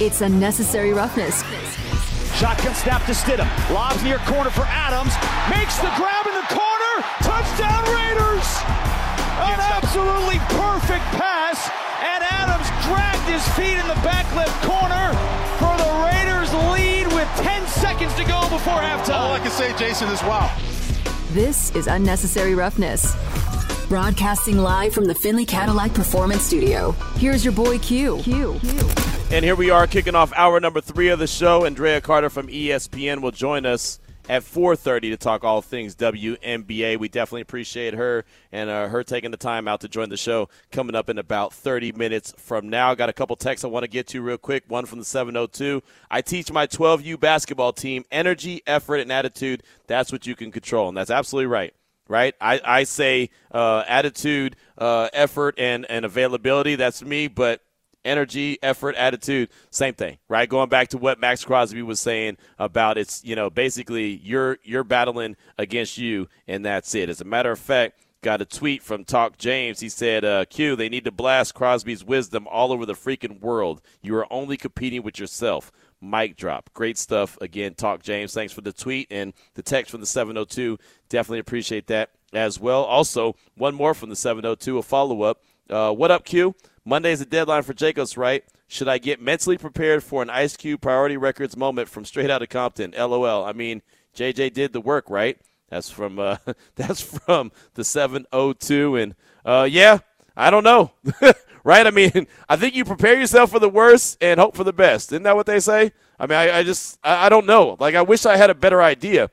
It's unnecessary roughness. Shotgun snap to Stidham. Lobs near corner for Adams. Makes the grab in the corner. Touchdown Raiders! An absolutely perfect pass. And Adams dragged his feet in the back left corner for the Raiders lead with 10 seconds to go before halftime. All I can say, Jason, is wow. This is Unnecessary Roughness. Broadcasting live from the Findlay Cadillac Performance Studio. Here's your boy Q. Q. And here we are kicking off hour number three of the show. Andraya Carter from ESPN will join us at 4.30 to talk all things WNBA. We definitely appreciate her and uh, her taking the time out to join the show coming up in about 30 minutes from now. Got a couple texts I want to get to real quick. One from the 702. I teach my 12U basketball team energy, effort, and attitude. That's what you can control. And that's absolutely right right? I, I say uh, attitude, uh, effort, and, and availability. That's me. But energy, effort, attitude, same thing, right? Going back to what Maxx Crosby was saying about it's, you know, basically you're you're battling against you, and that's it. As a matter of fact, got a tweet from Talk James. He said, uh, "Q, they need to blast Crosby's wisdom all over the freaking world. You are only competing with yourself." Mic drop. Great stuff. Again, Talk James. Thanks for the tweet and the text from the 702. Definitely appreciate that as well. Also, one more from the 702, a follow up. Uh, what up, Q? Monday is the deadline for Jacobs, right? Should I get mentally prepared for an Ice Cube Priority Records moment from Straight Outta Compton? LOL. I mean, JJ did the work, right? That's from uh, that's from the 702, and uh, yeah, I don't know, right? I mean, I think you prepare yourself for the worst and hope for the best. Isn't that what they say? I mean, I, I just I, I don't know. Like, I wish I had a better idea.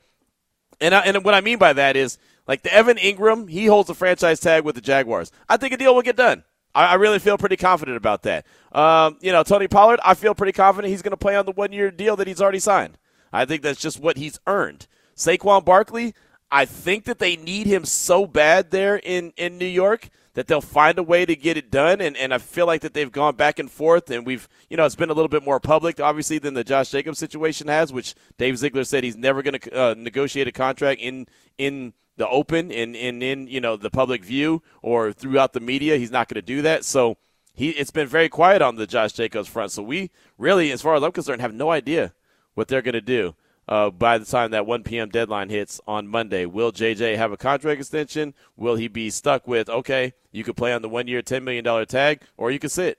And I, and what I mean by that is like the Evan Engram, he holds a franchise tag with the Jaguars. I think a deal will get done. I, I really feel pretty confident about that. Um, you know, Tony Pollard, I feel pretty confident he's going to play on the one year deal that he's already signed. I think that's just what he's earned. Saquon Barkley, I think that they need him so bad there in, in New York that they'll find a way to get it done. And, and I feel like that they've gone back and forth, and we've, you know, it's been a little bit more public, obviously, than the Josh Jacobs situation has, which Dave Ziegler said he's never going to uh, negotiate a contract in in the open and, and in you know the public view or throughout the media. He's not going to do that. So he it's been very quiet on the Josh Jacobs front. So we really, as far as I'm concerned, have no idea what they're going to do. Uh, by the time that 1 p.m. deadline hits on Monday, will JJ have a contract extension? Will he be stuck with okay, you could play on the one-year, $10 million tag, or you could sit?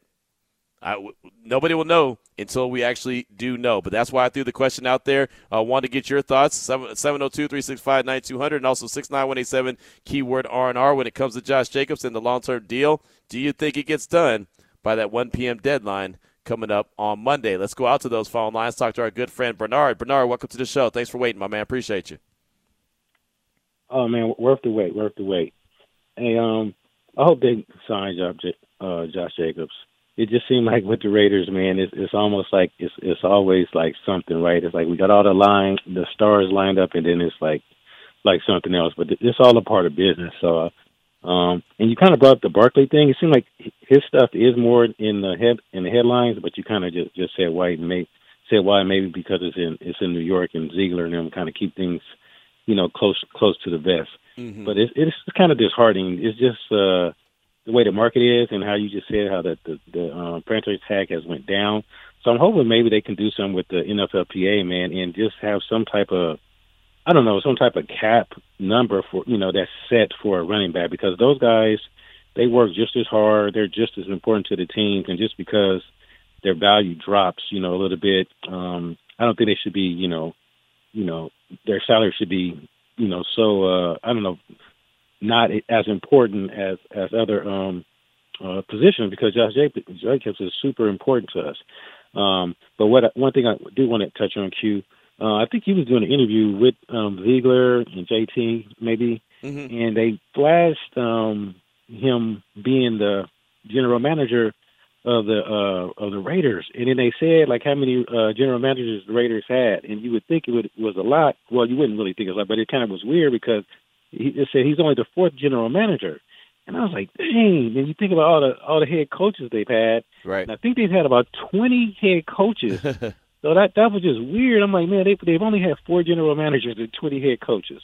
I, nobody will know until we actually do know. But that's why I threw the question out there. I uh, want to get your thoughts. 702-365-9200 and also 69187 keyword R&R when it comes to Josh Jacobs and the long-term deal. Do you think it gets done by that 1 p.m. deadline coming up on Monday? Let's go out to those phone lines. Talk to our good friend Bernard. Bernard, welcome to the show. Thanks for waiting, my man. Appreciate you. Oh man, worth the wait. Worth the wait. Hey, um, I hope they sign Josh, uh, Josh Jacobs it just seemed like with the Raiders, man, it's it's almost like it's it's always like something, right? It's like we got all the line, the stars lined up, and then it's like like something else. But it's all a part of business. So, uh, um, and you kind of brought up the Barkley thing. It seemed like his stuff is more in the head in the headlines, but you kind of just just said why may said why maybe because it's in it's in New York and Ziegler and them kind of keep things, you know, close close to the vest. Mm-hmm. But it's it's kind of disheartening. It's just. uh the way the market is and how you just said how the the, the um, franchise tag has went down. So I'm hoping maybe they can do something with the NFLPA man and just have some type of I don't know some type of cap number for you know that's set for a running back because those guys they work just as hard they're just as important to the teams and just because their value drops you know a little bit um I don't think they should be you know you know their salary should be you know so uh I don't know not as important as as other um, uh, positions because Josh Jacobs is super important to us. Um, but what one thing I do want to touch on, Q, uh, I think he was doing an interview with um, Ziegler and JT maybe, mm-hmm. and they flashed um, him being the general manager of the uh, of the Raiders, and then they said like how many uh, general managers the Raiders had, and you would think it would, was a lot. Well, you wouldn't really think it was a lot, but it kind of was weird because he just said he's only the fourth general manager. And I was like, dang. And you think about all the all the head coaches they've had. Right. And I think they've had about twenty head coaches. so that that was just weird. I'm like, man, they they've only had four general managers and twenty head coaches.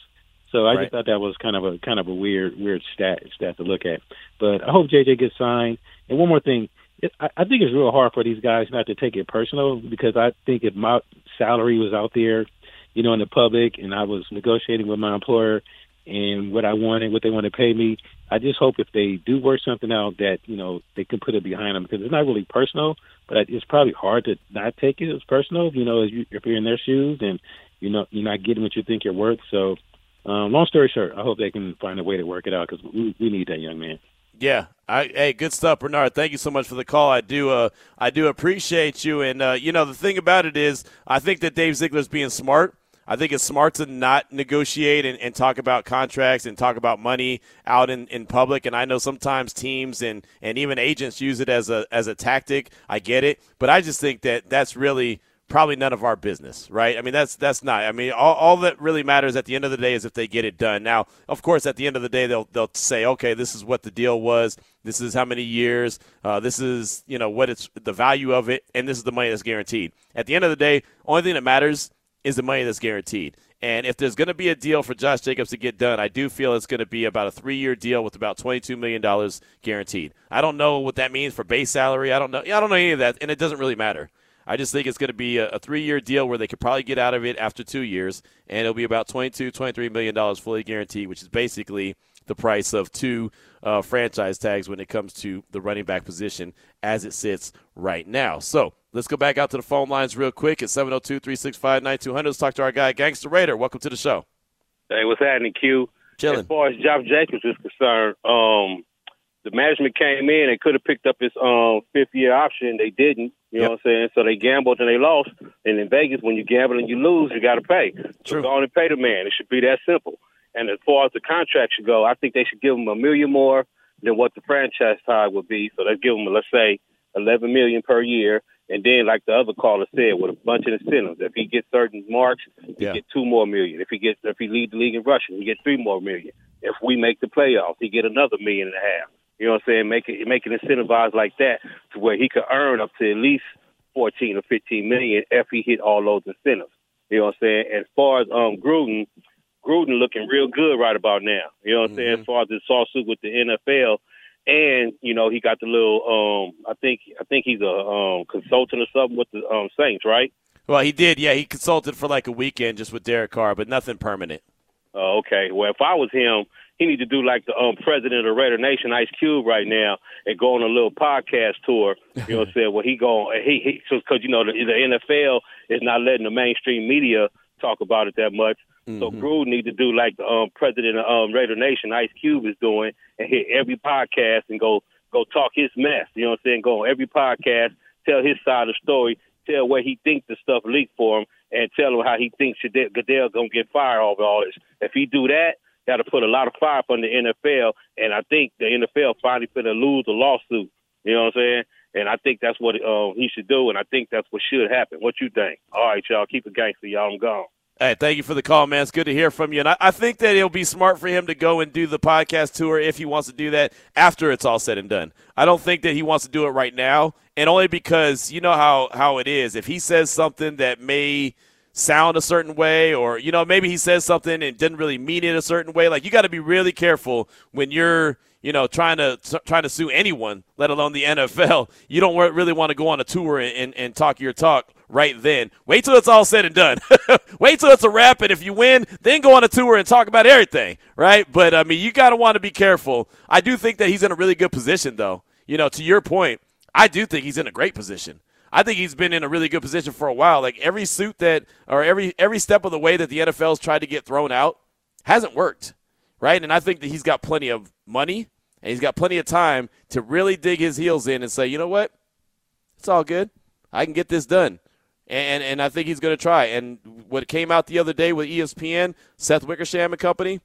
So I right. just thought that was kind of a kind of a weird weird stat stat to look at. But I hope JJ gets signed. And one more thing, it, I, I think it's real hard for these guys not to take it personal because I think if my salary was out there, you know, in the public, and I was negotiating with my employer and what I wanted, what they want to pay me, I just hope if they do work something out that you know they can put it behind them because it's not really personal, but it's probably hard to not take it as personal. You know, if, you, if you're in their shoes and you know you're not getting what you think you're worth. So, um, long story short, I hope they can find a way to work it out because we, we need that young man. Yeah. I, hey, good stuff, Bernard. Thank you so much for the call. I do, uh, I do appreciate you. And uh, you know, the thing about it is, I think that Dave Ziegler's being smart. I think it's smart to not negotiate and, and, talk about contracts and talk about money out in, in public. And I know sometimes teams and, and even agents use it as a as a tactic. I get it, but I just think that that's really probably none of our business, right? I mean, that's that's not. I mean, all, all that really matters at the end of the day is if they get it done. Now, of course, at the end of the day, they'll they'll say, okay, this is what the deal was. This is how many years. Uh, this is you know what it's the value of it, and this is the money that's guaranteed. At the end of the day, only thing that matters is the money that's guaranteed. And if there's going to be a deal for Josh Jacobs to get done, I do feel it's going to be about a three year deal with about $22 million guaranteed. I don't know what that means for base salary. I don't know. I don't know any of that, and it doesn't really matter. I just think it's going to be a, a three year deal where they could probably get out of it after two years, and it'll be about $22, $23 million fully guaranteed, which is basically the price of two uh, franchise tags when it comes to the running back position as it sits right now. So, Let's go back out to the phone lines real quick at 702 365 9200. Let's talk to our guy, Gangster Raider. Welcome to the show. Hey, what's happening, Q? Chilling. As far as Josh Jacobs is concerned, um, the management came in and could have picked up his um, fifth year option. They didn't. You yep. know what I'm saying? So they gambled and they lost. And in Vegas, when you gamble and you lose, you got to pay. True. So go on and pay the man. It should be that simple. And as far as the contract should go, I think they should give him a million more than what the franchise tag would be. So let's give him, let's say, 11 million per year and then, like the other caller said, with a bunch of incentives, if he gets certain marks, he yeah. get two more million. If he gets, if he leads the league in rushing, he get three more million. If we make the playoffs, he get another million and a half. You know what I'm saying? Make it, make it incentivized like that to where he could earn up to at least 14 or 15 million if he hit all those incentives. You know what I'm saying? As far as um Gruden, Gruden looking real good right about now. You know what I'm mm-hmm. saying? As far as this lawsuit with the NFL, and you know he got the little um I think I think he's a um consultant or something with the um Saints, right? Well, he did. Yeah, he consulted for like a weekend just with Derek Carr, but nothing permanent. Oh, okay. Well, if I was him, he need to do like the um, president of Raider Nation, Ice Cube, right now, and go on a little podcast tour. You know what I'm saying? Well, he go he he because you know the, the NFL is not letting the mainstream media talk about it that much. Mm-hmm. So Gruden need to do like the um, president of um, Raider Nation, Ice Cube, is doing, and hit every podcast and go go talk his mess. You know what I'm saying? Go on every podcast, tell his side of the story, tell where he thinks the stuff leaked for him, and tell him how he thinks Goodell gonna get fired over all this. If he do that, that'll put a lot of fire on the NFL, and I think the NFL finally finna lose the lawsuit. You know what I'm saying? And I think that's what uh, he should do, and I think that's what should happen. What you think? All right, y'all, keep it gangster, y'all. I'm gone. Hey, thank you for the call, man. It's good to hear from you. And I, I, think that it'll be smart for him to go and do the podcast tour if he wants to do that after it's all said and done. I don't think that he wants to do it right now, and only because you know how, how it is. If he says something that may sound a certain way, or, you know, maybe he says something and didn't really mean it a certain way, like you got to be really careful when you're – you know, trying to trying to sue anyone, let alone the NFL. You don't really want to go on a tour and, and, and talk your talk right then. Wait till it's all said and done. Wait till it's a wrap, and if you win, then go on a tour and talk about everything, right? But I mean, you got to want to be careful. I do think that he's in a really good position, though. You know, to your point, I do think he's in a great position. I think he's been in a really good position for a while. Like every suit that, or every every step of the way that the NFL's tried to get thrown out, hasn't worked right? And I think that he's got plenty of money and he's got plenty of time to really dig his heels in and say, you know what, it's all good. I can get this done. And, and I think he's going to try. And what came out the other day with ESPN, Seth Wickersham and company,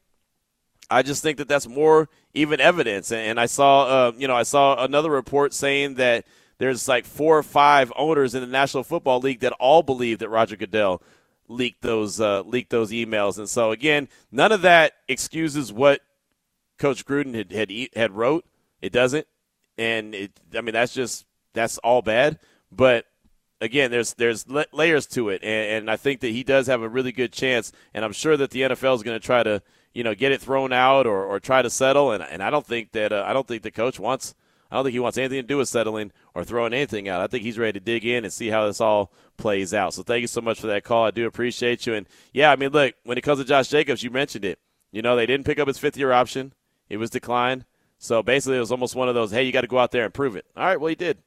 I just think that that's more even evidence. And I saw, uh, you know, I saw another report saying that there's like four or five owners in the National Football League that all believe that Roger Goodell leaked those uh, leaked those emails. And so again, none of that excuses what Coach Gruden had had, had wrote. It doesn't, and it. I mean, that's just that's all bad. But again, there's there's layers to it, and, and, I think that he does have a really good chance. And I'm sure that the NFL is going to try to you know get it thrown out or, or try to settle. And and I don't think that uh, I don't think the coach wants I don't think he wants anything to do with settling or throwing anything out. I think he's ready to dig in and see how this all plays out. So thank you so much for that call. I do appreciate you. And yeah, I mean, look, when it comes to Josh Jacobs, you mentioned it. You know, they didn't pick up his fifth year option. It was declined. So basically, it was almost one of those, hey, you got to go out there and prove it. All right, well, he did.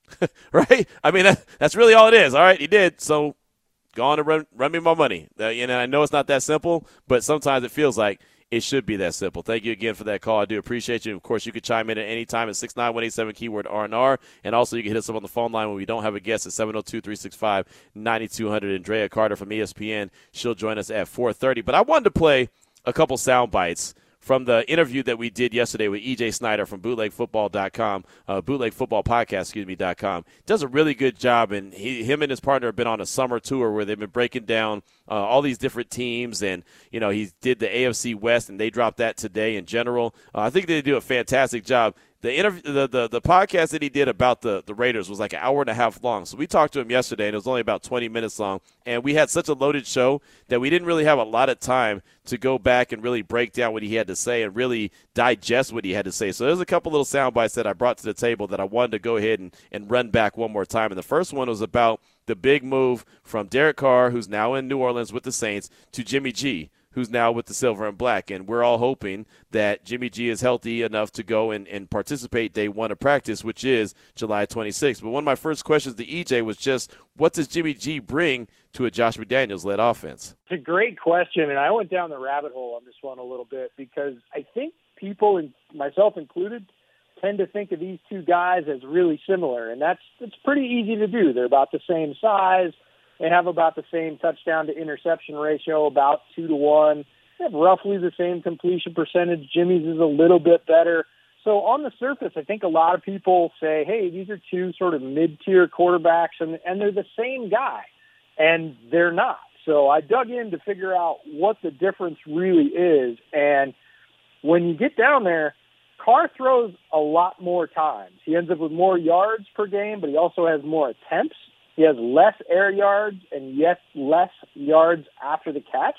right? I mean, that, that's really all it is. All right, he did. So go on and run, run me my money. Uh, and I know it's not that simple, but sometimes it feels like it should be that simple. Thank you again for that call. I do appreciate you. Of course, you can chime in at any time at 69187 keyword R&R. And also, you can hit us up on the phone line when we don't have a guest at 702-365-9200. Andraya Carter from ESPN, she'll join us at 430. But I wanted to play a couple sound bites – from the interview that we did yesterday with EJ Snyder from bootlegfootball.com, uh, bootlegfootballpodcast, excuse me, .com. Does a really good job, and he, him and his partner have been on a summer tour where they've been breaking down uh, all these different teams, and you know he did the AFC West, and they dropped that today in general. Uh, I think they do a fantastic job the interview the, the, the podcast that he did about the, the Raiders was like an hour and a half long. So we talked to him yesterday and it was only about 20 minutes long. And we had such a loaded show that we didn't really have a lot of time to go back and really break down what he had to say and really digest what he had to say. So there's a couple little sound bites that I brought to the table that I wanted to go ahead and, and run back one more time. And the first one was about the big move from Derek Carr, who's now in New Orleans with the Saints, to Jimmy G who's now with the silver and black. And we're all hoping that Jimmy G is healthy enough to go and, and participate day one of practice, which is July 26th. But one of my first questions to EJ was just what does Jimmy G bring to a Josh McDaniels led offense? It's a great question. And I went down the rabbit hole on this one a little bit because I think people, and myself included, tend to think of these two guys as really similar. And that's, it's pretty easy to do. They're about the same size they have about the same touchdown to interception ratio, about two to one. They have roughly the same completion percentage. Jimmy's is a little bit better. So on the surface, I think a lot of people say, "Hey, these are two sort of mid-tier quarterbacks, and and they're the same guy," and they're not. So I dug in to figure out what the difference really is, and when you get down there, Carr throws a lot more times. He ends up with more yards per game, but he also has more attempts. He has less air yards and yet less yards after the catch.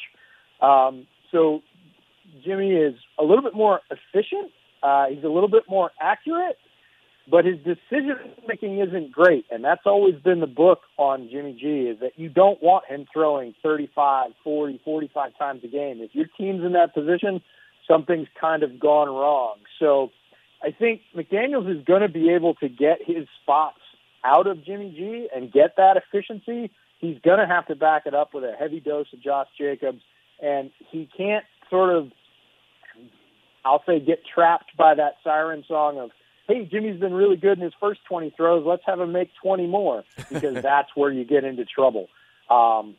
Um, so Jimmy is a little bit more efficient. Uh, he's a little bit more accurate, but his decision making isn't great. And that's always been the book on Jimmy G is that you don't want him throwing 35, 40, 45 times a game. If your team's in that position, something's kind of gone wrong. So I think McDaniels is going to be able to get his spots out of Jimmy G and get that efficiency, he's going to have to back it up with a heavy dose of Josh Jacobs. And he can't sort of, I'll say, get trapped by that siren song of, hey, Jimmy's been really good in his first 20 throws. Let's have him make 20 more because that's where you get into trouble. Um,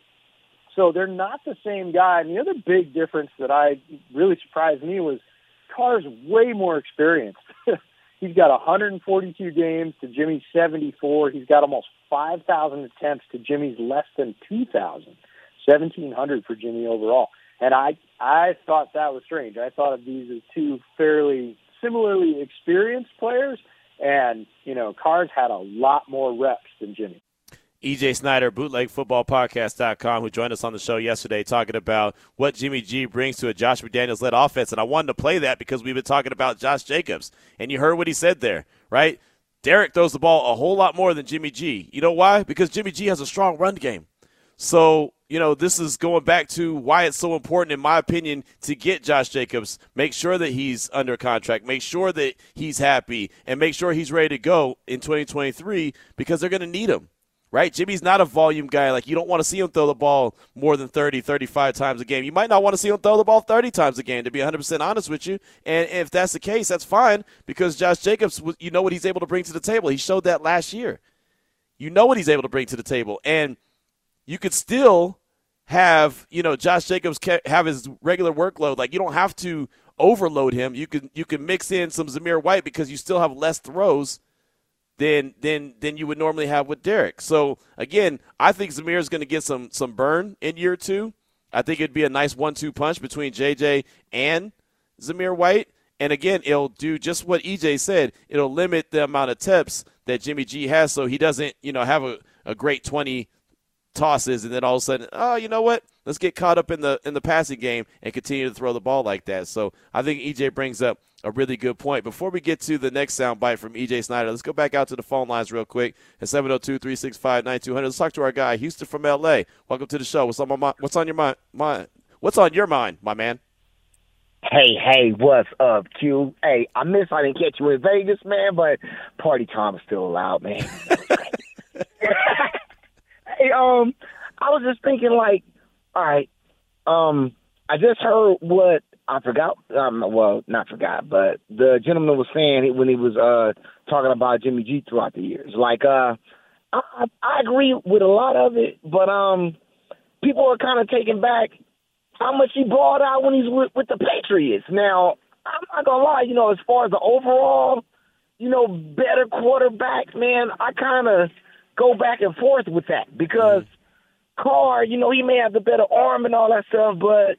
so they're not the same guy. And the other big difference that I really surprised me was Carr's way more experienced. He's got 142 games to Jimmy's 74. He's got almost 5,000 attempts to Jimmy's less than 2,000. 1,700 for Jimmy overall. And I I thought that was strange. I thought of these as two fairly similarly experienced players, and you know, Carr's had a lot more reps than Jimmy. EJ Snyder, bootlegfootballpodcast.com, who joined us on the show yesterday talking about what Jimmy G brings to a Josh McDaniels led offense. And I wanted to play that because we've been talking about Josh Jacobs. And you heard what he said there, right? Derek throws the ball a whole lot more than Jimmy G. You know why? Because Jimmy G has a strong run game. So, you know, this is going back to why it's so important, in my opinion, to get Josh Jacobs, make sure that he's under contract, make sure that he's happy, and make sure he's ready to go in 2023 because they're going to need him right? Jimmy's not a volume guy. Like, you don't want to see him throw the ball more than 30, 35 times a game. You might not want to see him throw the ball 30 times a game, to be 100% honest with you. And if that's the case, that's fine because Josh Jacobs, you know what he's able to bring to the table. He showed that last year. You know what he's able to bring to the table. And you could still have, you know, Josh Jacobs have his regular workload. Like, you don't have to overload him. You can you can mix in some Zamir White because you still have less throws than than than you would normally have with Derek. So again, I think Zamir is going to get some some burn in year two. I think it'd be a nice one-two punch between JJ and Zamir White. And again, it'll do just what EJ said. It'll limit the amount of tips that Jimmy G has, so he doesn't, you know, have a, a great 20 tosses, and then all of a sudden, oh, you know what? Let's get caught up in the in the passing game and continue to throw the ball like that. So I think EJ brings up a really good point. Before we get to the next soundbite from EJ Snyder, let's go back out to the phone lines real quick at 702 365 9200. Let's talk to our guy, Houston from LA. Welcome to the show. What's on, my? What's on your mind? mind? What's on your mind, my man? Hey, hey, what's up, Q? Hey, I miss I didn't catch you in Vegas, man, but party time is still allowed, man. hey, um, I was just thinking, like, all right, um, I just heard what I forgot. Um, well, not forgot, but the gentleman was saying when he was uh talking about Jimmy G throughout the years. Like, uh, I, I agree with a lot of it, but um, people are kind of taken back how much he brought out when he's with, with the Patriots. Now, I'm not gonna lie, you know, as far as the overall, you know, better quarterback, man, I kind of go back and forth with that because Carr, you know, he may have the better arm and all that stuff, but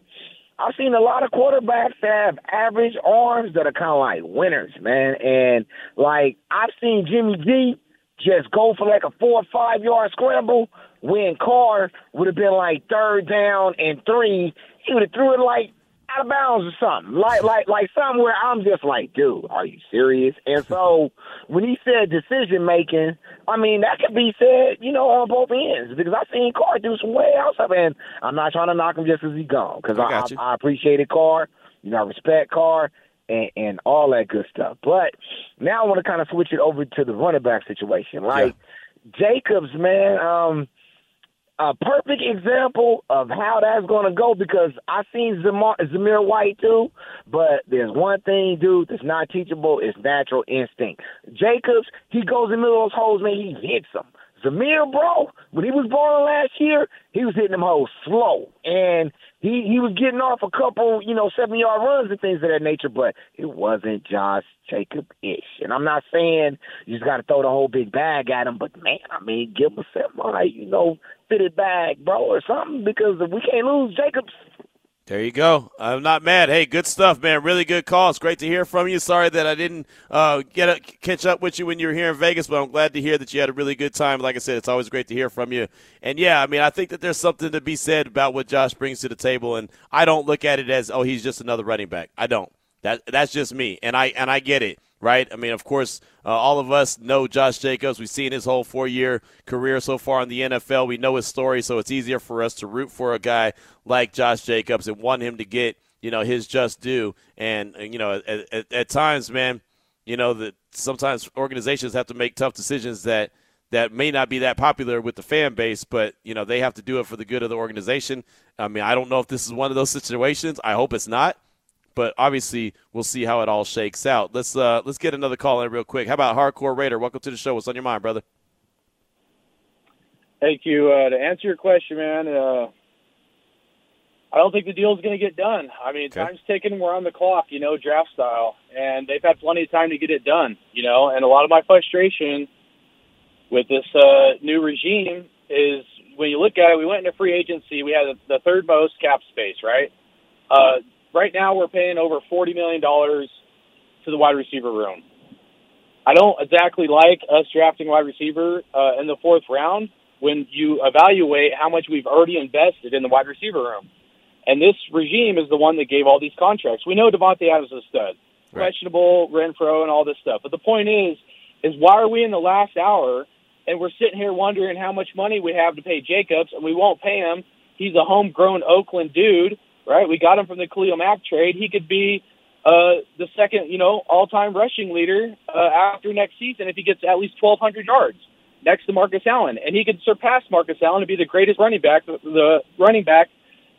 I've seen a lot of quarterbacks that have average arms that are kind of like winners, man. And like I've seen Jimmy G just go for like a four or five yard scramble when Carr would have been like third down and three. He would have threw it like out of bounds or something. Like like like somewhere I'm just like, dude, are you serious? And so when he said decision making, I mean that could be said, you know, on both ends because I've seen Carr do some way else. And I'm not trying to knock him just as he gone because I, I, I appreciated Carr, you know, I respect Carr. And, and all that good stuff. But now I want to kind of switch it over to the running back situation. Like yeah. Jacobs, man, um, a perfect example of how that's going to go because I seen Zamar, Zamir White too, but there's one thing, dude, that's not teachable. It's natural instinct. Jacobs, he goes in the middle of those holes, man, he hits them. Zamir, bro, when he was balling last year, he was hitting them holes slow, and he he was getting off a couple, you know, seven yard runs and things of that nature, but it wasn't Josh Jacob ish. And I'm not saying you just got to throw the whole big bag at him, but man, I mean, give him something like you know, fitted bag, bro, or something, because we can't lose Jacobs. There you go. I'm not mad. Hey, good stuff, man. Really good call. It's great to hear from you. Sorry that I didn't uh, get a, catch up with you when you were here in Vegas, but I'm glad to hear that you had a really good time. Like I said, it's always great to hear from you. And yeah, I mean, I think that there's something to be said about what Josh brings to the table, and I don't look at it as, oh, he's just another running back. I don't. That that's just me, and I and I get it right? I mean, of course, uh, all of us know Josh Jacobs. We've seen his whole four year career so far in the NFL. We know his story, so it's easier for us to root for a guy like Josh Jacobs and want him to get, you know, his just due. And, you know, at, at, at times, man, you know, that sometimes organizations have to make tough decisions that that may not be that popular with the fan base, but you know they have to do it for the good of the organization. I mean, I don't know if this is one of those situations. I hope it's not but obviously we'll see how it all shakes out. Let's uh, let's get another call in real quick. How about Hardcore Raider? Welcome to the show. What's on your mind, brother? Thank you. Uh, to answer your question, man, uh, I don't think the deal is going to get done. I mean, okay. time's ticking. We're on the clock, you know, draft style, and they've had plenty of time to get it done, you know. And a lot of my frustration with this uh, new regime is when you look at it, we went into free agency. We had the third most cap space, right? Uh, right now we're paying over $40 million to the wide receiver room. I don't exactly like us drafting wide receiver uh, in the fourth round when you evaluate how much we've already invested in the wide receiver room. And this regime is the one that gave all these contracts. We know Davante Adams is a stud, right. questionable, Renfrow, and all this stuff. But the point is, is why are we in the last hour and we're sitting here wondering how much money we have to pay Jacobs and we won't pay him? He's a homegrown Oakland dude right? We got him from the Khalil Mack trade. He could be uh, the second, you know, all-time rushing leader uh, after next season if he gets at least 1,200 yards next to Marcus Allen, and he could surpass Marcus Allen to be the greatest running back, the running back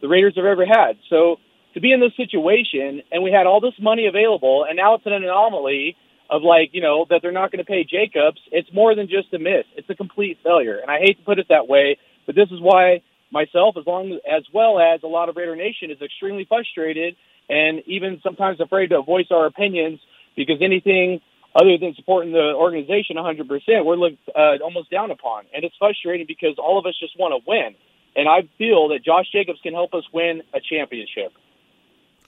the Raiders have ever had. So to be in this situation, and we had all this money available, and now it's an anomaly of like, you know, that they're not going to pay Jacobs. It's more than just a miss; it's a complete failure. And I hate to put it that way, but this is why myself, as long as well as a lot of Raider Nation, is extremely frustrated and even sometimes afraid to voice our opinions because anything other than supporting the organization 100%, we're looked uh, almost down upon. And it's frustrating because all of us just want to win. And I feel that Josh Jacobs can help us win a championship.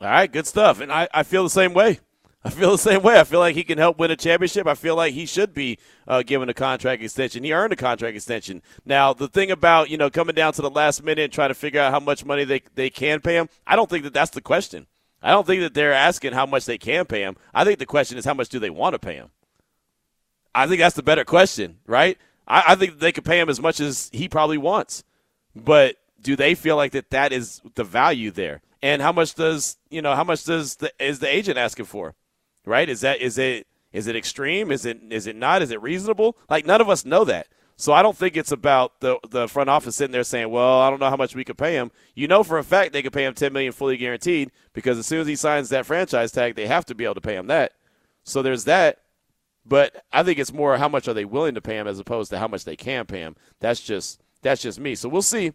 All right, good stuff. And I, I feel the same way. I feel the same way. I feel like he can help win a championship. I feel like he should be uh, given a contract extension. He earned a contract extension. Now, the thing about you know coming down to the last minute and trying to figure out how much money they they can pay him, I don't think that that's the question. I don't think that they're asking how much they can pay him. I think the question is how much do they want to pay him. I think that's the better question, right? I, I think they could pay him as much as he probably wants, but do they feel like that that is the value there? And how much does you know how much does the is the agent asking for? Right? Is that is it is it extreme? Is it is it not? Is it reasonable? Like none of us know that. So I don't think it's about the the front office sitting there saying, "Well, I don't know how much we could pay him." You know for a fact they could pay him 10 million fully guaranteed because as soon as he signs that franchise tag, they have to be able to pay him that. So there's that. But I think it's more how much are they willing to pay him as opposed to how much they can pay him. That's just that's just me. So we'll see.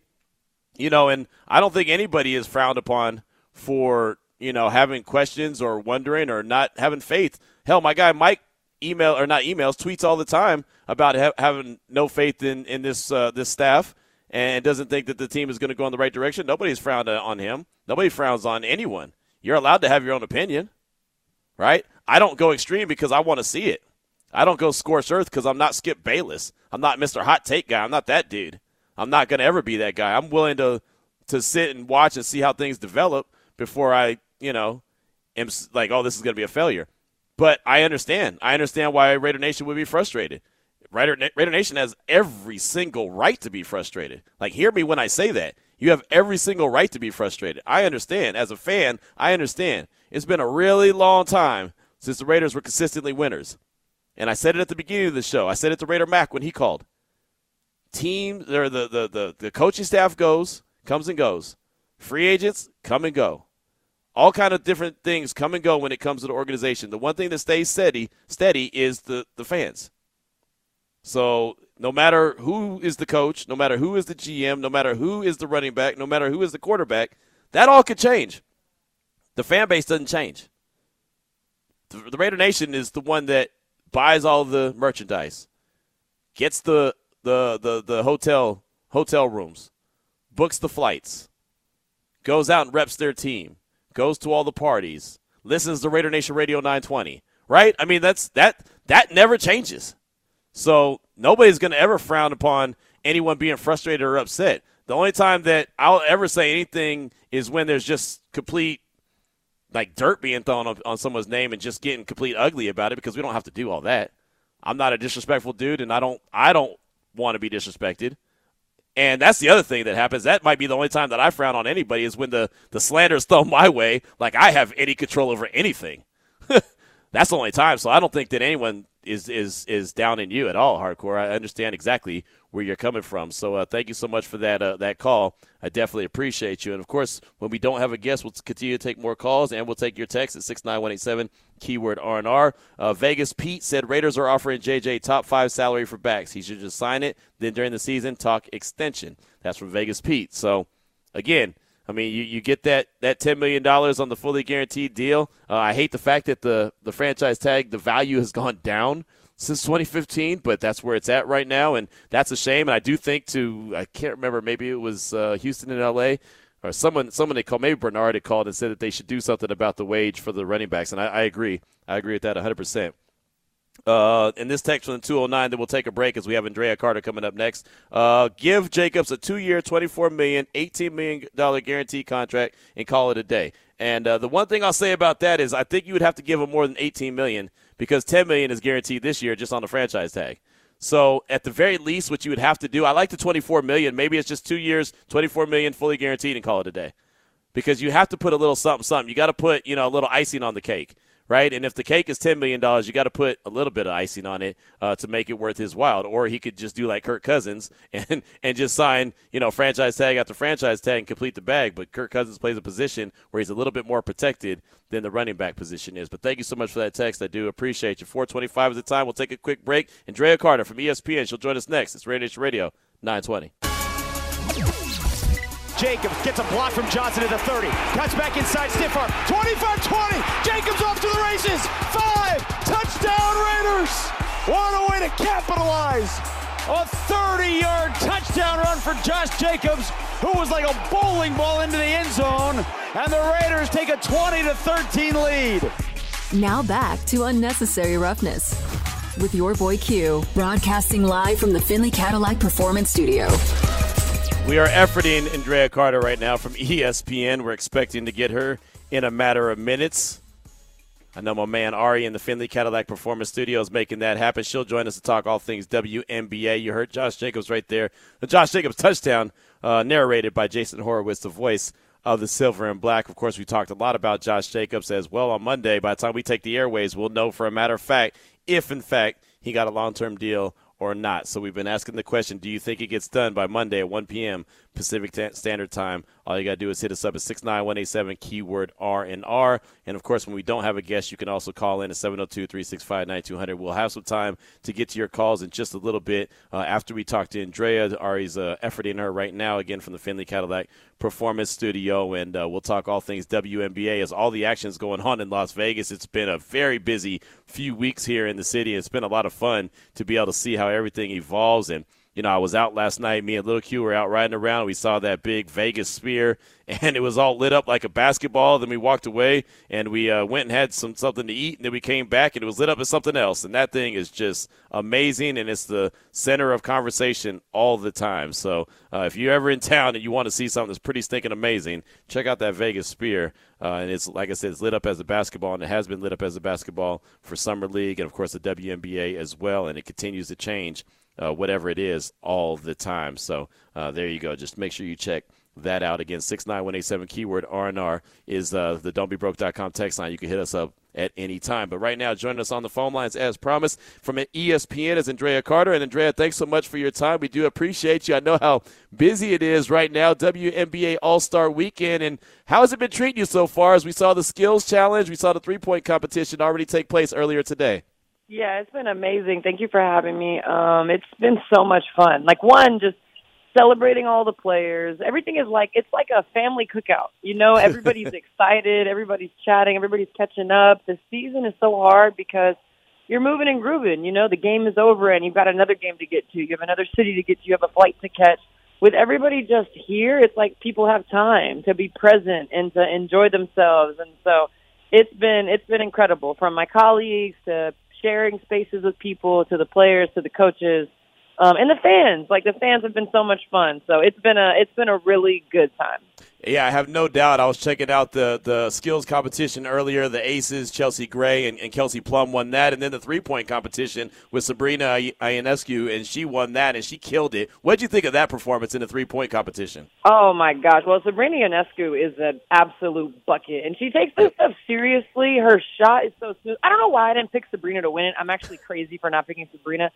You know, and I don't think anybody is frowned upon for, you know, having questions or wondering or not having faith. Hell, my guy Mike email or not emails, tweets all the time about ha- having no faith in in this uh, this staff and doesn't think that the team is going to go in the right direction. Nobody's frowned on him. Nobody frowns on anyone. You're allowed to have your own opinion, right? I don't go extreme because I want to see it. I don't go scorched earth because I'm not Skip Bayless. I'm not Mr. Hot Take guy. I'm not that dude. I'm not going to ever be that guy. I'm willing to to sit and watch and see how things develop before I, you know, like, oh, this is going to be a failure. But I understand. I understand why Raider Nation would be frustrated. Raider, Raider Nation has every single right to be frustrated. Like, hear me when I say that. You have every single right to be frustrated. I understand. As a fan, I understand. It's been a really long time since the Raiders were consistently winners. And I said it at the beginning of the show. I said it to Raider Mac when he called. Team or the, the, the, the coaching staff goes, comes and goes. Free agents come and go. All kind of different things come and go when it comes to the organization. The one thing that stays steady, steady is the, the fans. So no matter who is the coach, no matter who is the GM, no matter who is the running back, no matter who is the quarterback, that all could change. The fan base doesn't change. The, the Raider Nation is the one that buys all the merchandise, gets the the the, the hotel hotel rooms, books the flights, goes out and reps their team, goes to all the parties, listens to Raider Nation Radio 920. Right? I mean, that's that that never changes. So nobody's going to ever frown upon anyone being frustrated or upset. The only time that I'll ever say anything is when there's just complete like dirt being thrown on, on someone's name and just getting complete ugly about it because we don't have to do all that. I'm not a disrespectful dude, and I don't I don't want to be disrespected. And that's the other thing that happens. That might be the only time that I frown on anybody is when the, the slander is thrown my way, like I have any control over anything. that's the only time. So I don't think that anyone is is is down in you at all, hardcore. I understand exactly where you're coming from. So uh, thank you so much for that uh, that call. I definitely appreciate you. And of course, when we don't have a guest, we'll continue to take more calls and we'll take your text at six nine one eight seven keyword R and R. Uh, Vegas Pete said Raiders are offering JJ top five salary for backs. He should just sign it. Then during the season, talk extension. That's from Vegas Pete. So again. I mean, you, you get that, that $10 million on the fully guaranteed deal. Uh, I hate the fact that the, the franchise tag, the value has gone down since 2015, but that's where it's at right now, and that's a shame. And I do think to I can't remember maybe it was uh, Houston and L.A. or someone someone they called maybe Bernard had called and said that they should do something about the wage for the running backs, and I, I agree. I agree with that 100. percent uh, in this text from the 209, then we'll take a break as we have Andraya Carter coming up next. Uh, give Jacobs a two-year, $24 million, $18 million guarantee contract and call it a day. And uh, the one thing I'll say about that is I think you would have to give him more than $18 million because 10 million is guaranteed this year just on the franchise tag. So at the very least, what you would have to do, I like the 24 million. Maybe it's just two years, 24 million, fully guaranteed, and call it a day. Because you have to put a little something, something. You got to put, you know, a little icing on the cake right? And if the cake is $10 million, you got to put a little bit of icing on it uh, to make it worth his while. Or he could just do like Kirk Cousins and, and just sign, you know, franchise tag after franchise tag and complete the bag. But Kirk Cousins plays a position where he's a little bit more protected than the running back position is. But thank you so much for that text. I do appreciate you. 425 is the time. We'll take a quick break. Andraya Carter from ESPN, she'll join us next. It's Raider Nation Radio 920. Jacobs gets a block from Johnson at the 30. Cuts back inside, stiff arm. 25-20. Jacobs off to the races. Five. Touchdown Raiders. What a way to capitalize. A 30-yard touchdown run for Josh Jacobs, who was like a bowling ball into the end zone. And the Raiders take a 20 to 13 lead. Now back to unnecessary roughness with your boy Q, broadcasting live from the Findlay Cadillac Performance Studio. We are efforting Andraya Carter right now from ESPN. We're expecting to get her in a matter of minutes. I know my man Ari in the Findlay Cadillac Performance Studio is making that happen. She'll join us to talk all things WNBA. You heard Josh Jacobs right there. The Josh Jacobs touchdown uh, narrated by Jason Horowitz, the voice of the silver and black. Of course, we talked a lot about Josh Jacobs as well on Monday. By the time we take the airways, we'll know for a matter of fact if, in fact, he got a long term deal or not. So we've been asking the question do you think it gets done by Monday at 1 p.m. Pacific Standard Time? All you got to do is hit us up at 69187, keyword R and of course, when we don't have a guest, you can also call in at 702 365 9200. We'll have some time to get to your calls in just a little bit uh, after we talk to Andraya. Ari's uh, efforting her right now, again, from the Findlay Cadillac Performance Studio. And uh, we'll talk all things WNBA as all the action's going on in Las Vegas. It's been a very busy few weeks here in the city. It's been a lot of fun to be able to see how everything evolves. And you know, I was out last night. Me and Little Q were out riding around. We saw that big Vegas sphere, and it was all lit up like a basketball. Then we walked away, and we uh, went and had some something to eat, and then we came back, and it was lit up as something else. And that thing is just amazing, and it's the center of conversation all the time. So uh, if you're ever in town and you want to see something that's pretty stinking amazing, check out that Vegas Sphere. Uh, and it's like I said, it's lit up as a basketball, and it has been lit up as a basketball for summer league, and of course the WNBA as well. And it continues to change uh, whatever it is all the time. So uh, there you go. Just make sure you check that out again. Six nine one eight seven keyword R and R is uh, the don'tbebroke.com text line. You can hit us up at any time. But right now, joining us on the phone lines as promised from ESPN is Andraya Carter. And Andraya, thanks so much for your time. We do appreciate you. I know how busy it is right now. WNBA All Star Weekend, and how has it been treating you so far? As we saw the skills challenge, we saw the three point competition already take place earlier today. Yeah, it's been amazing. Thank you for having me. Um, it's been so much fun. Like one, just celebrating all the players. Everything is like it's like a family cookout. You know, everybody's excited, everybody's chatting, everybody's catching up. The season is so hard because you're moving and grooving. You know, the game is over and you've got another game to get to. You have another city to get to. You have a flight to catch. With everybody just here, it's like people have time to be present and to enjoy themselves. And so it's been it's been incredible from my colleagues to sharing spaces with people, to the players, to the coaches, um, and the fans. Like the fans have been so much fun. So it's been a it's been a really good time. Yeah, I have no doubt. I was checking out the, the skills competition earlier. The Aces, Chelsea Gray and, and Kelsey Plum won that. And then the three point competition with Sabrina Ionescu, and she won that, and she killed it. what did you think of that performance in the three point competition? Oh, my gosh. Well, Sabrina Ionescu is an absolute bucket, and she takes this stuff seriously. Her shot is so smooth. I don't know why I didn't pick Sabrina to win it. I'm actually crazy for not picking Sabrina.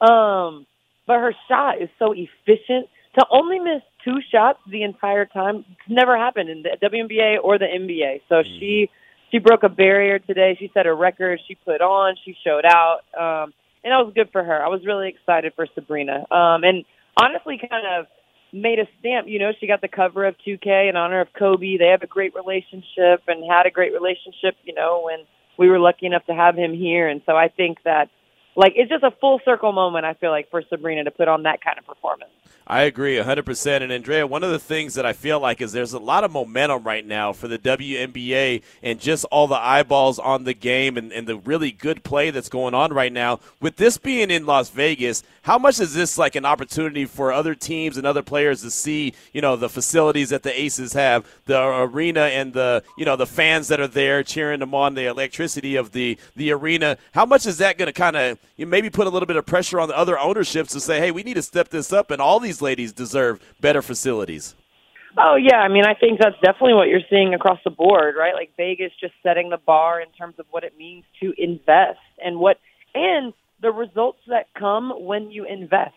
Um, but her shot is so efficient to only miss two shots the entire time it's never happened in the WNBA or the NBA. So mm-hmm. she she broke a barrier today. She set a record. She put on. She showed out, um, and that was good for her. I was really excited for Sabrina, um, and honestly, kind of made a stamp. You know, she got the cover of 2K in honor of Kobe. They have a great relationship and had a great relationship. You know, when we were lucky enough to have him here, and so I think that like it's just a full circle moment. I feel like for Sabrina to put on that kind of performance. I agree 100%. And Andraya, one of the things that I feel like is there's a lot of momentum right now for the WNBA and just all the eyeballs on the game and, and the really good play that's going on right now. With this being in Las Vegas, how much is this like an opportunity for other teams and other players to see, you know, the facilities that the Aces have, the arena and the, you know, the fans that are there cheering them on, the electricity of the, the arena? How much is that going to kind of maybe put a little bit of pressure on the other ownerships to say, hey, we need to step this up and all these these ladies deserve better facilities. Oh yeah, I mean I think that's definitely what you're seeing across the board, right? Like Vegas just setting the bar in terms of what it means to invest and what and the results that come when you invest.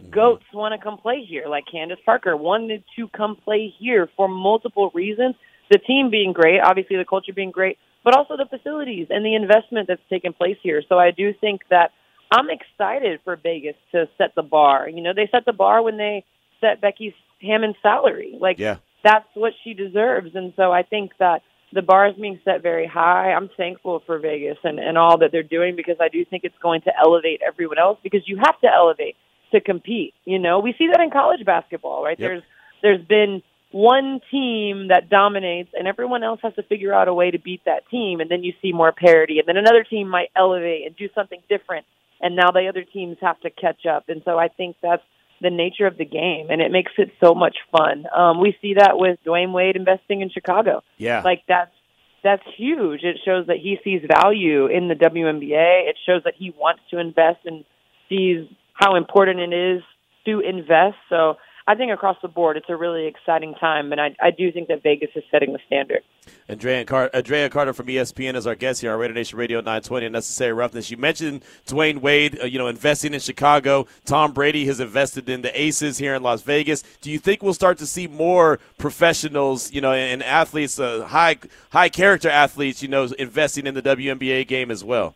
Mm-hmm. Goats want to come play here, like Candace Parker wanted to come play here for multiple reasons. The team being great, obviously the culture being great, but also the facilities and the investment that's taken place here. So I do think that I'm excited for Vegas to set the bar. You know, they set the bar when they set Becky Hammon's salary. Like, yeah. that's what she deserves. And so I think that the bar is being set very high. I'm thankful for Vegas and, and all that they're doing because I do think it's going to elevate everyone else because you have to elevate to compete. You know, we see that in college basketball, right? Yep. There's there's been one team that dominates and everyone else has to figure out a way to beat that team and then you see more parity and then another team might elevate and do something different and now the other teams have to catch up. And so I think that's the nature of the game, and it makes it so much fun. Um, we see that with Dwyane Wade investing in Chicago. Yeah, like that's that's huge. It shows that he sees value in the WNBA. It shows that he wants to invest and sees how important it is to invest. So I think across the board, it's a really exciting time, and I, I do think that Vegas is setting the standard. Andraya, Car- Andraya Carter from ESPN is our guest here on Raider Nation Radio 920 Necessary Roughness. You mentioned Dwyane Wade, uh, you know, investing in Chicago. Tom Brady has invested in the Aces here in Las Vegas. Do you think we'll start to see more professionals, you know, and athletes, uh, high high character athletes, you know, investing in the WNBA game as well?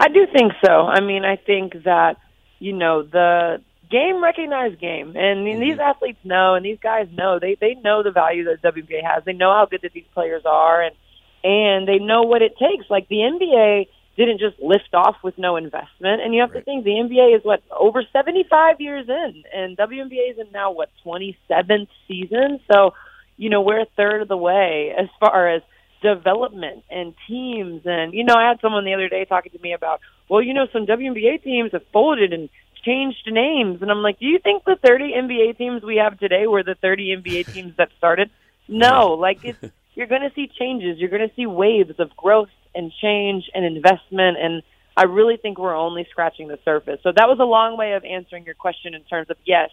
I do think so. I mean, I think that you know the game recognized game. And mean, these mm-hmm. athletes know, and these guys know. They they know the value that WNBA has. They know how good that these players are, and and they know what it takes. Like the NBA didn't just lift off with no investment. And you have right. to think the NBA is what over 75 years in, and WNBA is in now what 27th season. So, you know, we're a third of the way as far as development and teams. And you know, I had someone the other day talking to me about, well, you know, some WNBA teams have folded and changed names. And I'm like, do you think the 30 NBA teams we have today were the 30 NBA teams that started? No, like it's, you're going to see changes. You're going to see waves of growth and change and investment. And I really think we're only scratching the surface. So that was a long way of answering your question in terms of yes,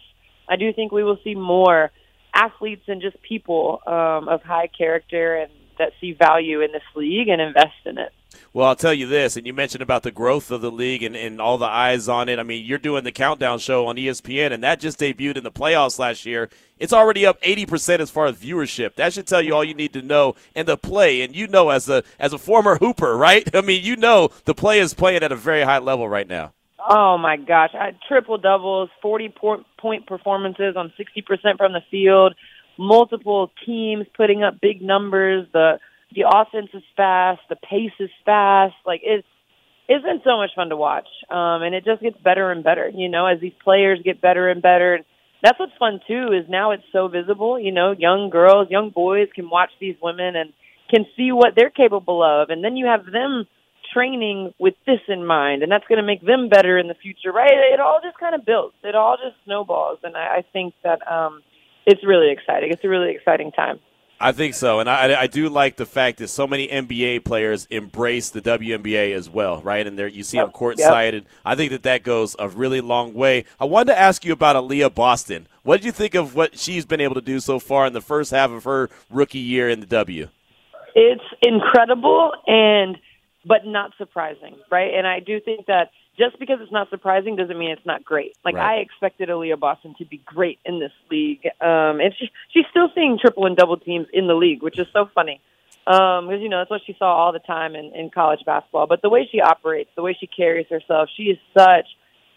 I do think we will see more athletes and just people um, of high character and that see value in this league and invest in it. Well, I'll tell you this, and you mentioned about the growth of the league and, and all the eyes on it. I mean, you're doing the countdown show on ESPN, and that just debuted in the playoffs last year. It's already up 80% as far as viewership. That should tell you all you need to know. And the play, and you know, as a as a former hooper, right? I mean, you know, the play is playing at a very high level right now. Oh my gosh! I, triple doubles, 40 point performances on 60% from the field, multiple teams putting up big numbers. The the offense is fast, the pace is fast. Like it's it's been so much fun to watch, um, and it just gets better and better. You know, as these players get better and better. And that's what's fun too. Is now it's so visible. You know, young girls, young boys can watch these women and can see what they're capable of, and then you have them training with this in mind, and that's going to make them better in the future, right? It all just kind of builds. It all just snowballs, and I, I think that um, it's really exciting. It's a really exciting time. I think so, and I, I do like the fact that so many NBA players embrace the WNBA as well, right? And there you see them courtside, yep. I think that that goes a really long way. I wanted to ask you about Aaliyah Boston. What did you think of what she's been able to do so far in the first half of her rookie year in the W? It's incredible and but not surprising, right? And I do think that just because it's not surprising doesn't mean it's not great. Like right. I expected Aaliyah Boston to be great in this league, um, and she, she's still seeing triple and double teams in the league, which is so funny because um, you know that's what she saw all the time in, in college basketball. But the way she operates, the way she carries herself, she is such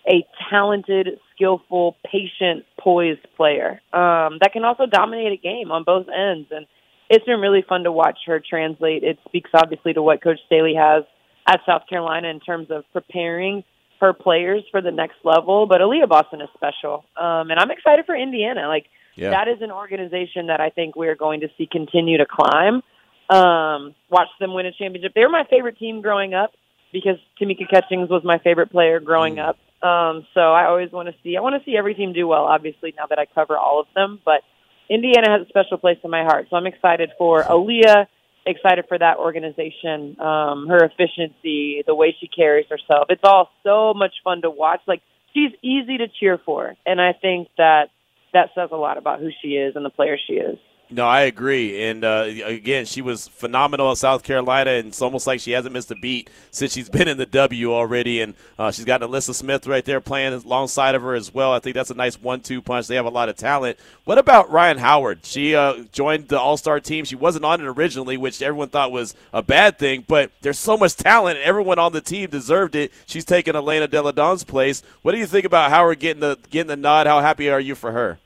a talented, skillful, patient, poised player um, that can also dominate a game on both ends. And it's been really fun to watch her translate. It speaks obviously to what Coach Staley has at South Carolina in terms of preparing her players for the next level. But Aaliyah Boston is special, um, and I'm excited for Indiana. Like yeah. that is an organization that I think we're going to see continue to climb. Um, watch them win a championship. They were my favorite team growing up because Tamika Catchings was my favorite player growing mm. up. Um, so I always want to see. I want to see every team do well. Obviously, now that I cover all of them, but Indiana has a special place in my heart. So I'm excited for Aaliyah excited for that organization, um, her efficiency, the way she carries herself. It's all so much fun to watch. Like she's easy to cheer for, and I think that that says a lot about who she is and the player she is. No, I agree. And uh, again, she was phenomenal at South Carolina, and it's almost like she hasn't missed a beat since she's been in the W already. And uh, she's got Alyssa Smith right there playing alongside of her as well. I think that's a nice one-two punch. They have a lot of talent. What about Rhyne Howard? She uh, joined the All-Star team. She wasn't on it originally, which everyone thought was a bad thing. But there's so much talent. Everyone on the team deserved it. She's taken Elena Delle Donne's place. What do you think about Howard getting the getting the nod? How happy are you for her?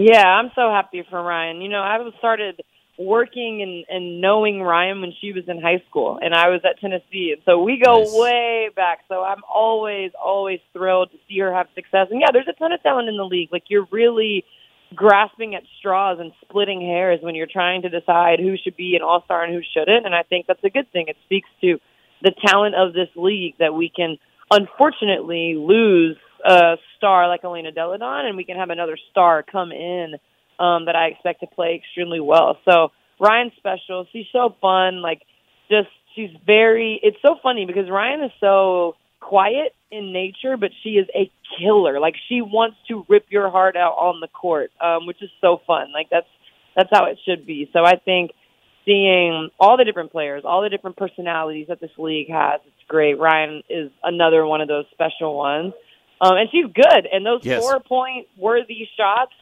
Yeah, I'm so happy for Rhyne. You know, I was started working and, and knowing Rhyne when she was in high school, and I was at Tennessee, and so we go nice. way back. So I'm always, always thrilled to see her have success. And yeah, there's a ton of talent in the league. Like you're really grasping at straws and splitting hairs when you're trying to decide who should be an all star and who shouldn't. And I think that's a good thing. It speaks to the talent of this league that we can unfortunately lose a star like Elena Delle Donne, and we can have another star come in um, that I expect to play extremely well. So Rhyne's special. She's so fun. Like just she's very. It's so funny because Rhyne is so quiet in nature, but she is a killer. Like she wants to rip your heart out on the court, um, which is so fun. Like that's that's how it should be. So I think seeing all the different players, all the different personalities that this league has, it's great. Rhyne is another one of those special ones. Um, and she's good. And those Yes. four point worthy shots,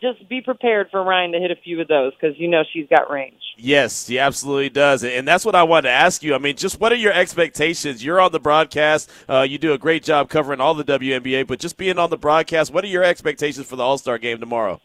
just be prepared for Rhyne to hit a few of those because you know she's got range. Yes, he absolutely does, and that's what I wanted to ask you. I mean, just what are your expectations? You're on the broadcast. Uh, you do a great job covering all the WNBA, but just being on the broadcast, what are your expectations for the All Star game tomorrow?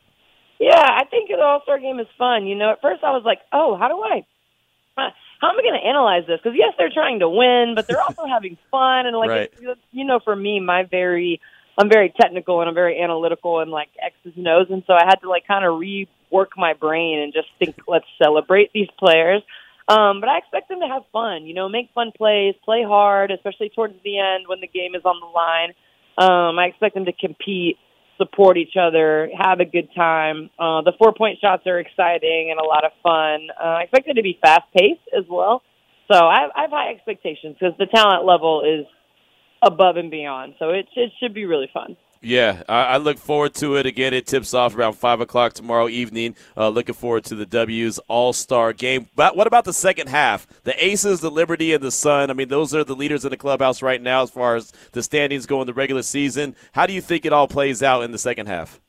Yeah, I think the All Star game is fun. You know, at first I was like, oh, how do I, how am I going to analyze this? Because yes, they're trying to win, but they're also having fun. And like, Right. it's, you know, for me, my very, I'm very technical and I'm very analytical and like X's and O's, and so I had to like kind of rework my brain and just think, let's celebrate these players. Um, but I expect them to have fun. You know, make fun plays, play hard, especially towards the end when the game is on the line. Um, I expect them to compete support each other, have a good time. Uh, the four point shots are exciting and a lot of fun. Uh, I expect it to be fast paced as well. So I I have high expectations because the talent level is above and beyond. So it, it should be really fun. Yeah, I, I look forward to it. Again, it tips off around five o'clock tomorrow evening. Uh, looking forward to the W's All Star game. But what about the second half? The Aces, the Liberty, and the Sun. I mean, those are the leaders in the clubhouse right now as far as the standings go in the regular season. How do you think it all plays out in the second half?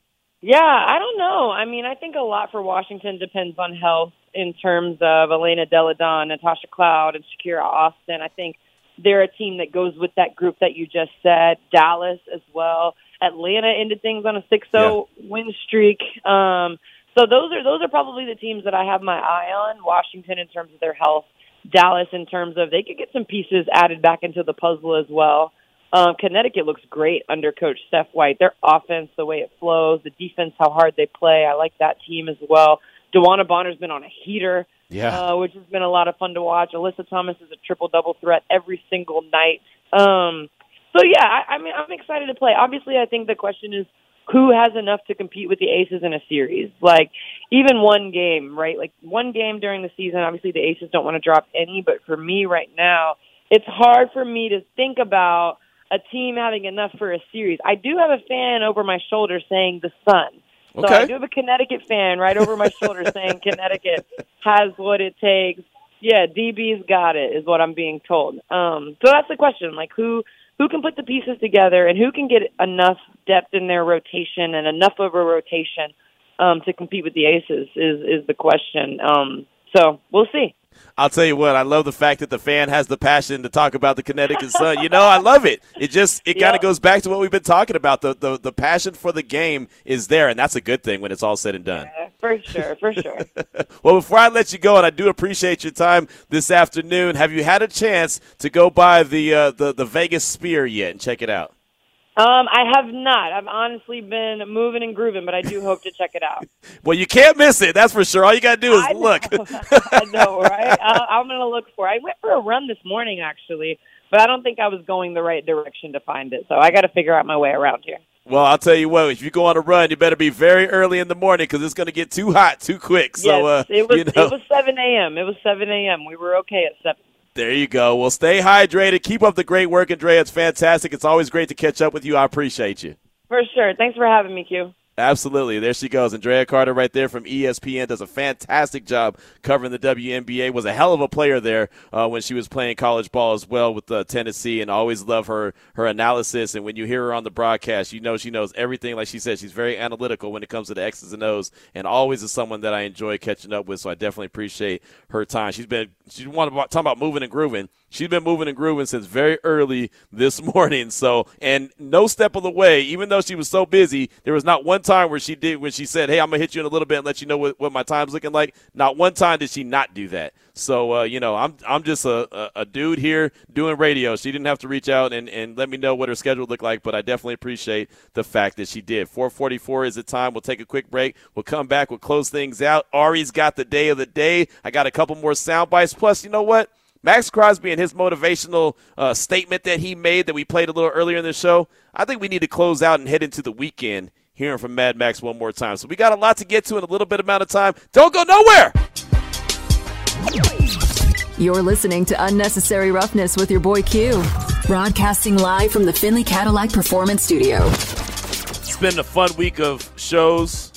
Yeah, I don't know. I mean, I think a lot for Washington depends on health in terms of Elena Delle Donne, Natasha Cloud, and Shakira Austin. I think they're a team that goes with that group that you just said. Dallas as well. Atlanta ended things on a 6-0 win streak. Um, so those are those are probably the teams that I have my eye on. Washington in terms of their health, Dallas in terms of they could get some pieces added back into the puzzle as well. Um, Connecticut looks great under Coach Steph White. Their offense, the way it flows, the defense, how hard they play. I like that team as well. DeWanna Bonner's been on a heater, Yeah. uh, which has been a lot of fun to watch. Alyssa Thomas is a triple double threat every single night. Um, so yeah, I, I mean, I'm excited to play. Obviously, I think the question is who has enough to compete with the Aces in a series. Like even one game, right? Like one game during the season. Obviously, the Aces don't want to drop any, but for me right now, it's hard for me to think about a team having enough for a series. I do have a fan over my shoulder saying the Sun. So Okay. I do have a Connecticut fan right over my shoulder saying Connecticut has what it takes. Yeah, DB's got it is what I'm being told. Um, so that's the question: like who who can put the pieces together and who can get enough depth in their rotation and enough of a rotation um, to compete with the Aces is is the question. Um, so we'll see. I'll tell you what, I love the fact that the fan has the passion to talk about the Connecticut Sun. You know, I love it. It just it kind of goes back to what we've been talking about. The, the the passion for the game is there, and that's a good thing when it's all said and done. Uh, for sure, for sure. Well, before I let you go, and I do appreciate your time this afternoon, have you had a chance to go by the uh, the the Vegas Sphere yet and check it out? Um, I have not. I've honestly been moving and grooving, but I do hope to check it out. Well, you can't miss it. That's for sure. All you got to do is I look. I know, right? I, I'm going to look for. it. I went for a run this morning actually, but I don't think I was going the right direction to find it. So I got to figure out my way around here. well, I'll tell you what. If you go on a run, you better be very early in the morning because it's going to get too hot too quick. So, yes, uh, it was. you know. It was 7 a.m. It was 7 a.m. We were okay at seven. There you go. Well, stay hydrated. Keep up the great work, Andraya. It's fantastic. It's always great to catch up with you. I appreciate you. For sure. Thanks for having me, Q. Absolutely. There she goes. Andraya Carter right there from ESPN does a fantastic job covering the WNBA. Was a hell of a player there uh, when she was playing college ball as well with uh, Tennessee and always love her her analysis. And when you hear her on the broadcast, you know she knows everything. Like she said, she's very analytical when it comes to the X's and O's and always is someone that I enjoy catching up with. So I definitely appreciate her time. She's been, she wanted to about moving and grooving. She's been moving and grooving since very early this morning. So, and no step of the way, even though she was so busy, there was not one time where she did, when she said, Hey, I'm to hit you in a little bit and let you know what, what my time's looking like. Not one time did she not do that. So, uh, you know, I'm, I'm just a, a, a dude here doing radio. She didn't have to reach out and, and let me know what her schedule looked like, but I definitely appreciate the fact that she did. 444 is the time. We'll take a quick break. We'll come back. We'll close things out. Ari's got the day of the day. I got a couple more sound bites. Plus, you know what? Maxx Crosby and his motivational uh, statement that he made that we played a little earlier in the show, I think we need to close out and head into the weekend hearing from Mad Max one more time. So we got a lot to get to in a little bit amount of time. Don't go nowhere. You're listening to Unnecessary Roughness with your boy Q, broadcasting live from the Findlay Cadillac Performance Studio. It's been a fun week of shows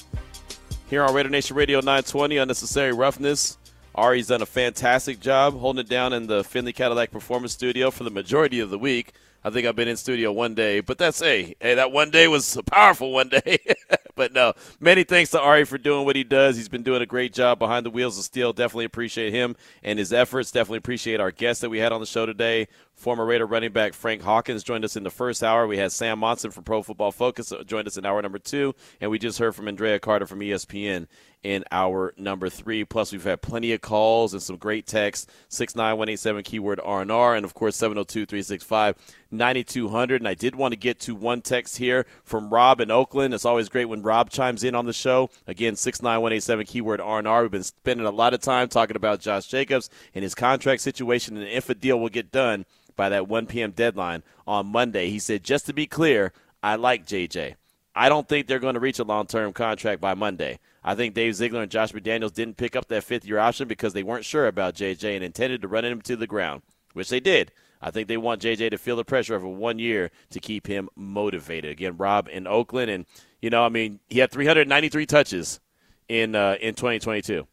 here on Raider Nation Radio 920, Unnecessary Roughness. Ari's done a fantastic job holding it down in the Findlay Cadillac Performance Studio for the majority of the week. I think I've been in studio one day, but that's hey, hey, that one day was a powerful one day. but no, many thanks to Ari for doing what he does. He's been doing a great job behind the wheels of steel. Definitely appreciate him and his efforts. Definitely appreciate our guests that we had on the show today. Former Raider running back Frank Hawkins joined us in the first hour. We had Sam Monson from Pro Football Focus joined us in hour number two, and we just heard from Andraya Carter from ESPN in hour number three. Plus, we've had plenty of calls and some great texts. Six nine one eight seven keyword R and R, and of course 702-365-9200. And I did want to get to one text here from Rob in Oakland. It's always great when Rob chimes in on the show. Again, six nine one eight seven keyword R and R. We've been spending a lot of time talking about Josh Jacobs and his contract situation, and if a deal will get done by that 1 p.m. deadline on Monday. He said, just to be clear, I like JJ. I don't think they're going to reach a long term contract by Monday. I think Dave Ziegler and Josh McDaniels didn't pick up that fifth year option because they weren't sure about JJ and intended to run him to the ground, which they did. I think they want JJ to feel the pressure of a one year to keep him motivated. Again, Rob in Oakland, and you know, I mean, he had 393 touches in uh, in 2022.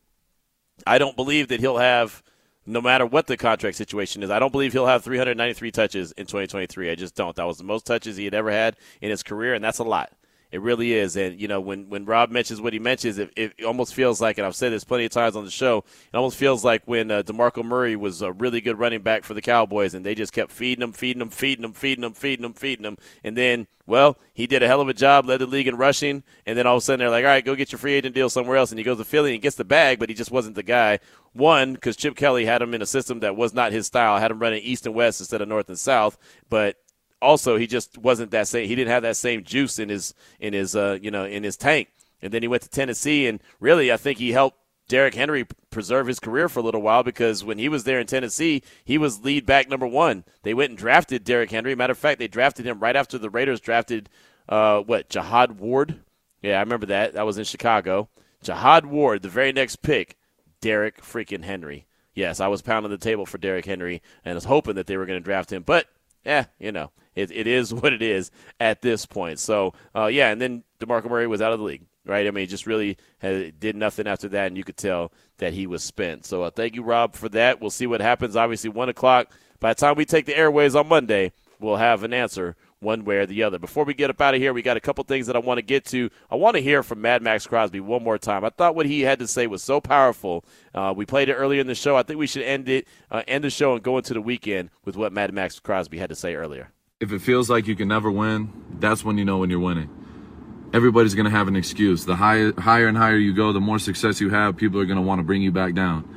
I don't believe that he'll have no matter what the contract situation is. I don't believe he'll have 393 touches in 2023. I just don't. That was the most touches he had ever had in his career, and that's a lot. It really is. And, you know, when, when Rob mentions what he mentions, it, it almost feels like, and I've said this plenty of times on the show, it almost feels like when uh, DeMarco Murray was a really good running back for the Cowboys and they just kept feeding him, feeding him, feeding him, feeding him, feeding him, feeding him. And then, well, he did a hell of a job, led the league in rushing. And then all of a sudden they're like, all right, go get your free agent deal somewhere else. And he goes to Philly and gets the bag, but he just wasn't the guy. One, because Chip Kelly had him in a system that was not his style, had him running east and west instead of north and south. But also he just wasn't that same. He didn't have that same juice in his in his uh, you know in his tank. And then he went to Tennessee, and really, I think he helped Derrick Henry preserve his career for a little while because when he was there in Tennessee, he was lead back number one. They went and drafted Derrick Henry. Matter of fact, they drafted him right after the Raiders drafted uh, what Jihad Ward. Yeah, I remember that. That was in Chicago. Jihad Ward, the very next pick, Derrick freaking Henry. Yes, I was pounding the table for Derrick Henry and was hoping that they were going to draft him, but yeah, you know, it, it is what it is at this point. So, uh, yeah, and then DeMarco Murray was out of the league, right? I mean, just really had, did nothing after that, and you could tell that he was spent. So, uh, thank you, Rob, for that. We'll see what happens. Obviously, 1 o'clock. By the time we take the airways on Monday, we'll have an answer one way or the other. Before we get up out of here, we got a couple things that I want to get to. I want to hear from Mad Maxx Crosby one more time. I thought what he had to say was so powerful. Uh, we played it earlier in the show. I think we should end it, uh, end the show, and go into the weekend with what Mad Maxx Crosby had to say earlier. If it feels like you can never win, that's when you know when you're winning. Everybody's going to have an excuse. The higher, higher and higher you go, the more success you have, people are going to want to bring you back down.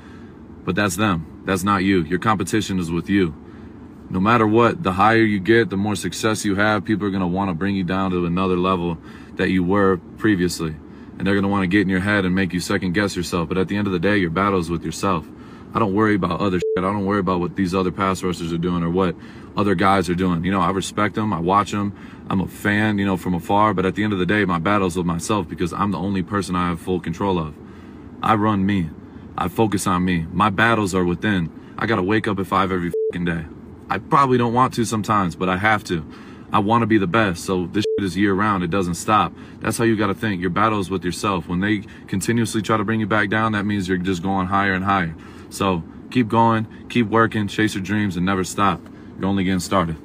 But that's them. That's not you. Your competition is with you. No matter what, the higher you get, the more success you have, people are going to want to bring you down to another level that you were previously. And they're going to want to get in your head and make you second guess yourself. But at the end of the day, your battle is with yourself. I don't worry about other shit. I don't worry about what these other pass rushers are doing or what other guys are doing. You know, I respect them. I watch them. I'm a fan, you know, from afar. But at the end of the day, my battle's with myself because I'm the only person I have full control of. I run me. I focus on me. My battles are within. I got to wake up at five every day. I probably don't want to sometimes, but I have to. I want to be the best. So this shit is year round. It doesn't stop. That's how you got to think. Your battle is with yourself. When they continuously try to bring you back down, that means you're just going higher and higher. So keep going, keep working, chase your dreams, and never stop. You're only getting started.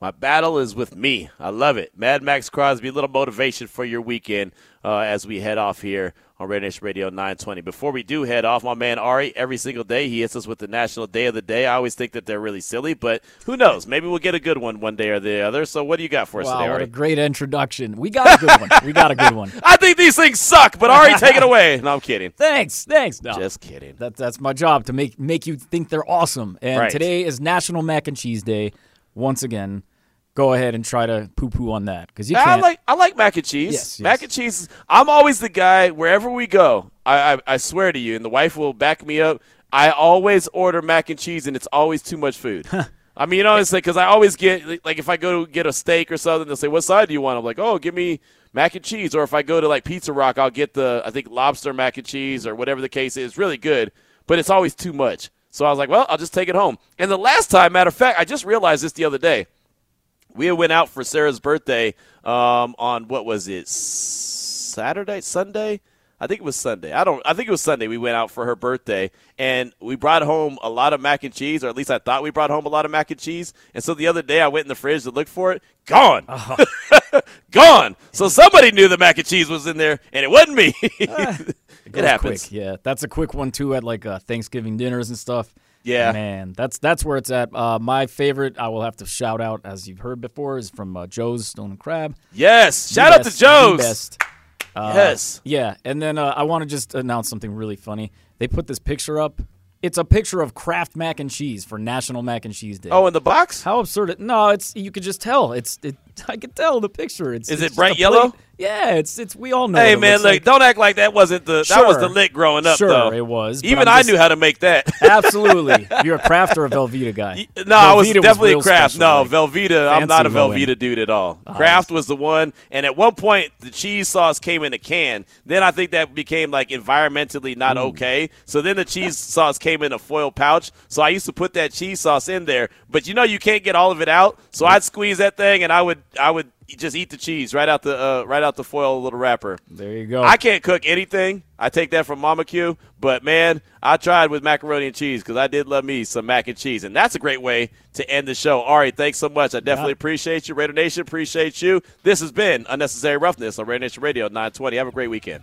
My battle is with me. I love it. Mad Maxx Crosby, a little motivation for your weekend uh, as we head off here on Raider Nation Radio 920. Before we do head off, my man Ari, every single day he hits us with the National Day of the Day. I always think that they're really silly, but who knows? Maybe we'll get a good one one day or the other. So, what do you got for us wow, today, What Ari? a great introduction. We got a good one. We got a good one. I think these things suck, but Ari, take it away. No, I'm kidding. Thanks, thanks. No, Just kidding. That, that's my job to make make you think they're awesome. And Right. today is National Mac and Cheese Day. Once again, go ahead and try to poo poo on that because you I can't. like I like mac and cheese. Yes, Mac and cheese. I'm always the guy wherever we go. I, I I swear to you, and the wife will back me up. I always order mac and cheese, and it's always too much food. I mean, you know, it's like because I always get like if I go to get a steak or something, they'll say, "What side do you want?" I'm like, "Oh, give me mac and cheese." Or if I go to like Pizza Rock, I'll get the I think lobster mac and cheese or whatever the case is. Really good, but it's always too much. So I was like, well, I'll just take it home. And the last time, matter of fact, I just realized this the other day. We went out for Sarah's birthday um, on what was it, Saturday, Sunday? I think it was Sunday. I don't. I think it was Sunday. We went out for her birthday, and we brought home a lot of mac and cheese, or at least I thought we brought home a lot of mac and cheese. And so the other day, I went in the fridge to look for it. Gone, gone. So somebody knew the mac and cheese was in there, and it wasn't me. it goes happens. Quick. Yeah, that's a quick one too at like uh, Thanksgiving dinners and stuff. Yeah. man, that's that's where it's at. Uh, my favorite, I will have to shout out, as you've heard before, is from uh, Joe's Stone and Crab. Yes, The shout out to Joe's. best. Uh, Yes. Yeah, and then uh, I want to just announce something really funny. They put this picture up. It's a picture of Kraft mac and cheese for National Mac and Cheese Day. Oh, in the box? How absurd! It, no, it's you could just tell. It's it. I can tell the picture. It's Is it's it bright yellow? plate. Yeah, it's it's. We all know. Hey man, look! like. Don't act like that wasn't the that was the lick growing up Sure, though. it was, Even I just- knew how to make that. Absolutely, you're a Kraft or a Velveeta guy. No, I was definitely real a Kraft. No, like Velveeta. I'm not a Velveeta. Velveeta dude at all. Uh-huh. Kraft was the one, and at one point the cheese sauce came in a can. Then I think that became like environmentally not okay. So then the cheese sauce came in a foil pouch. So I used to put that cheese sauce in there, but you know you can't get all of it out. So I'd squeeze that thing, and I would I would just eat the cheese right out the uh, right out the foil little wrapper. There you go. I can't cook anything. I take that from Mama Q, but man, I tried with macaroni and cheese because I did love me some mac and cheese, and that's a great way to end the show. Ari, thanks so much. I definitely appreciate you. Raider Nation appreciates you. This has been Unnecessary Roughness on Raider Nation Radio 920. Have a great weekend.